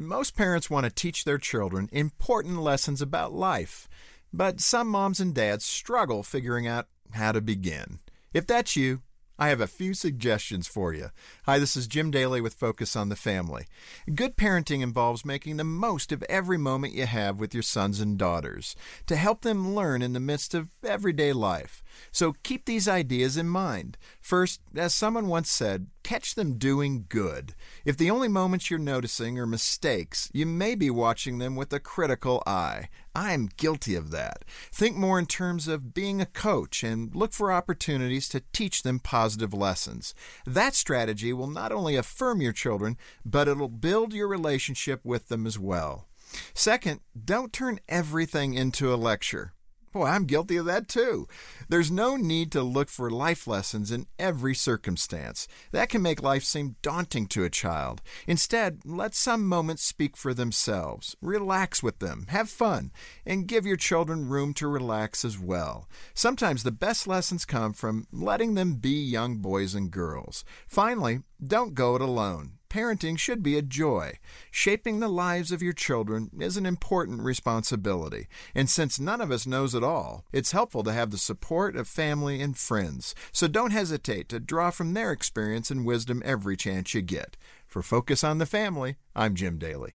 Most parents want to teach their children important lessons about life, but some moms and dads struggle figuring out how to begin. If that's you, I have a few suggestions for you. Hi, this is Jim Daly with Focus on the Family. Good parenting involves making the most of every moment you have with your sons and daughters to help them learn in the midst of everyday life. So keep these ideas in mind. First, as someone once said, catch them doing good. If the only moments you're noticing are mistakes, you may be watching them with a critical eye. I'm guilty of that. Think more in terms of being a coach and look for opportunities to teach them positive lessons. That strategy will not only affirm your children, but it'll build your relationship with them as well. Second, don't turn everything into a lecture. Boy, I'm guilty of that too. There's no need to look for life lessons in every circumstance. That can make life seem daunting to a child. Instead, let some moments speak for themselves. Relax with them, have fun, and give your children room to relax as well. Sometimes the best lessons come from letting them be young boys and girls. Finally, don't go it alone. Parenting should be a joy. Shaping the lives of your children is an important responsibility. And since none of us knows it all, it's helpful to have the support of family and friends. So don't hesitate to draw from their experience and wisdom every chance you get. For Focus on the Family, I'm Jim Daly.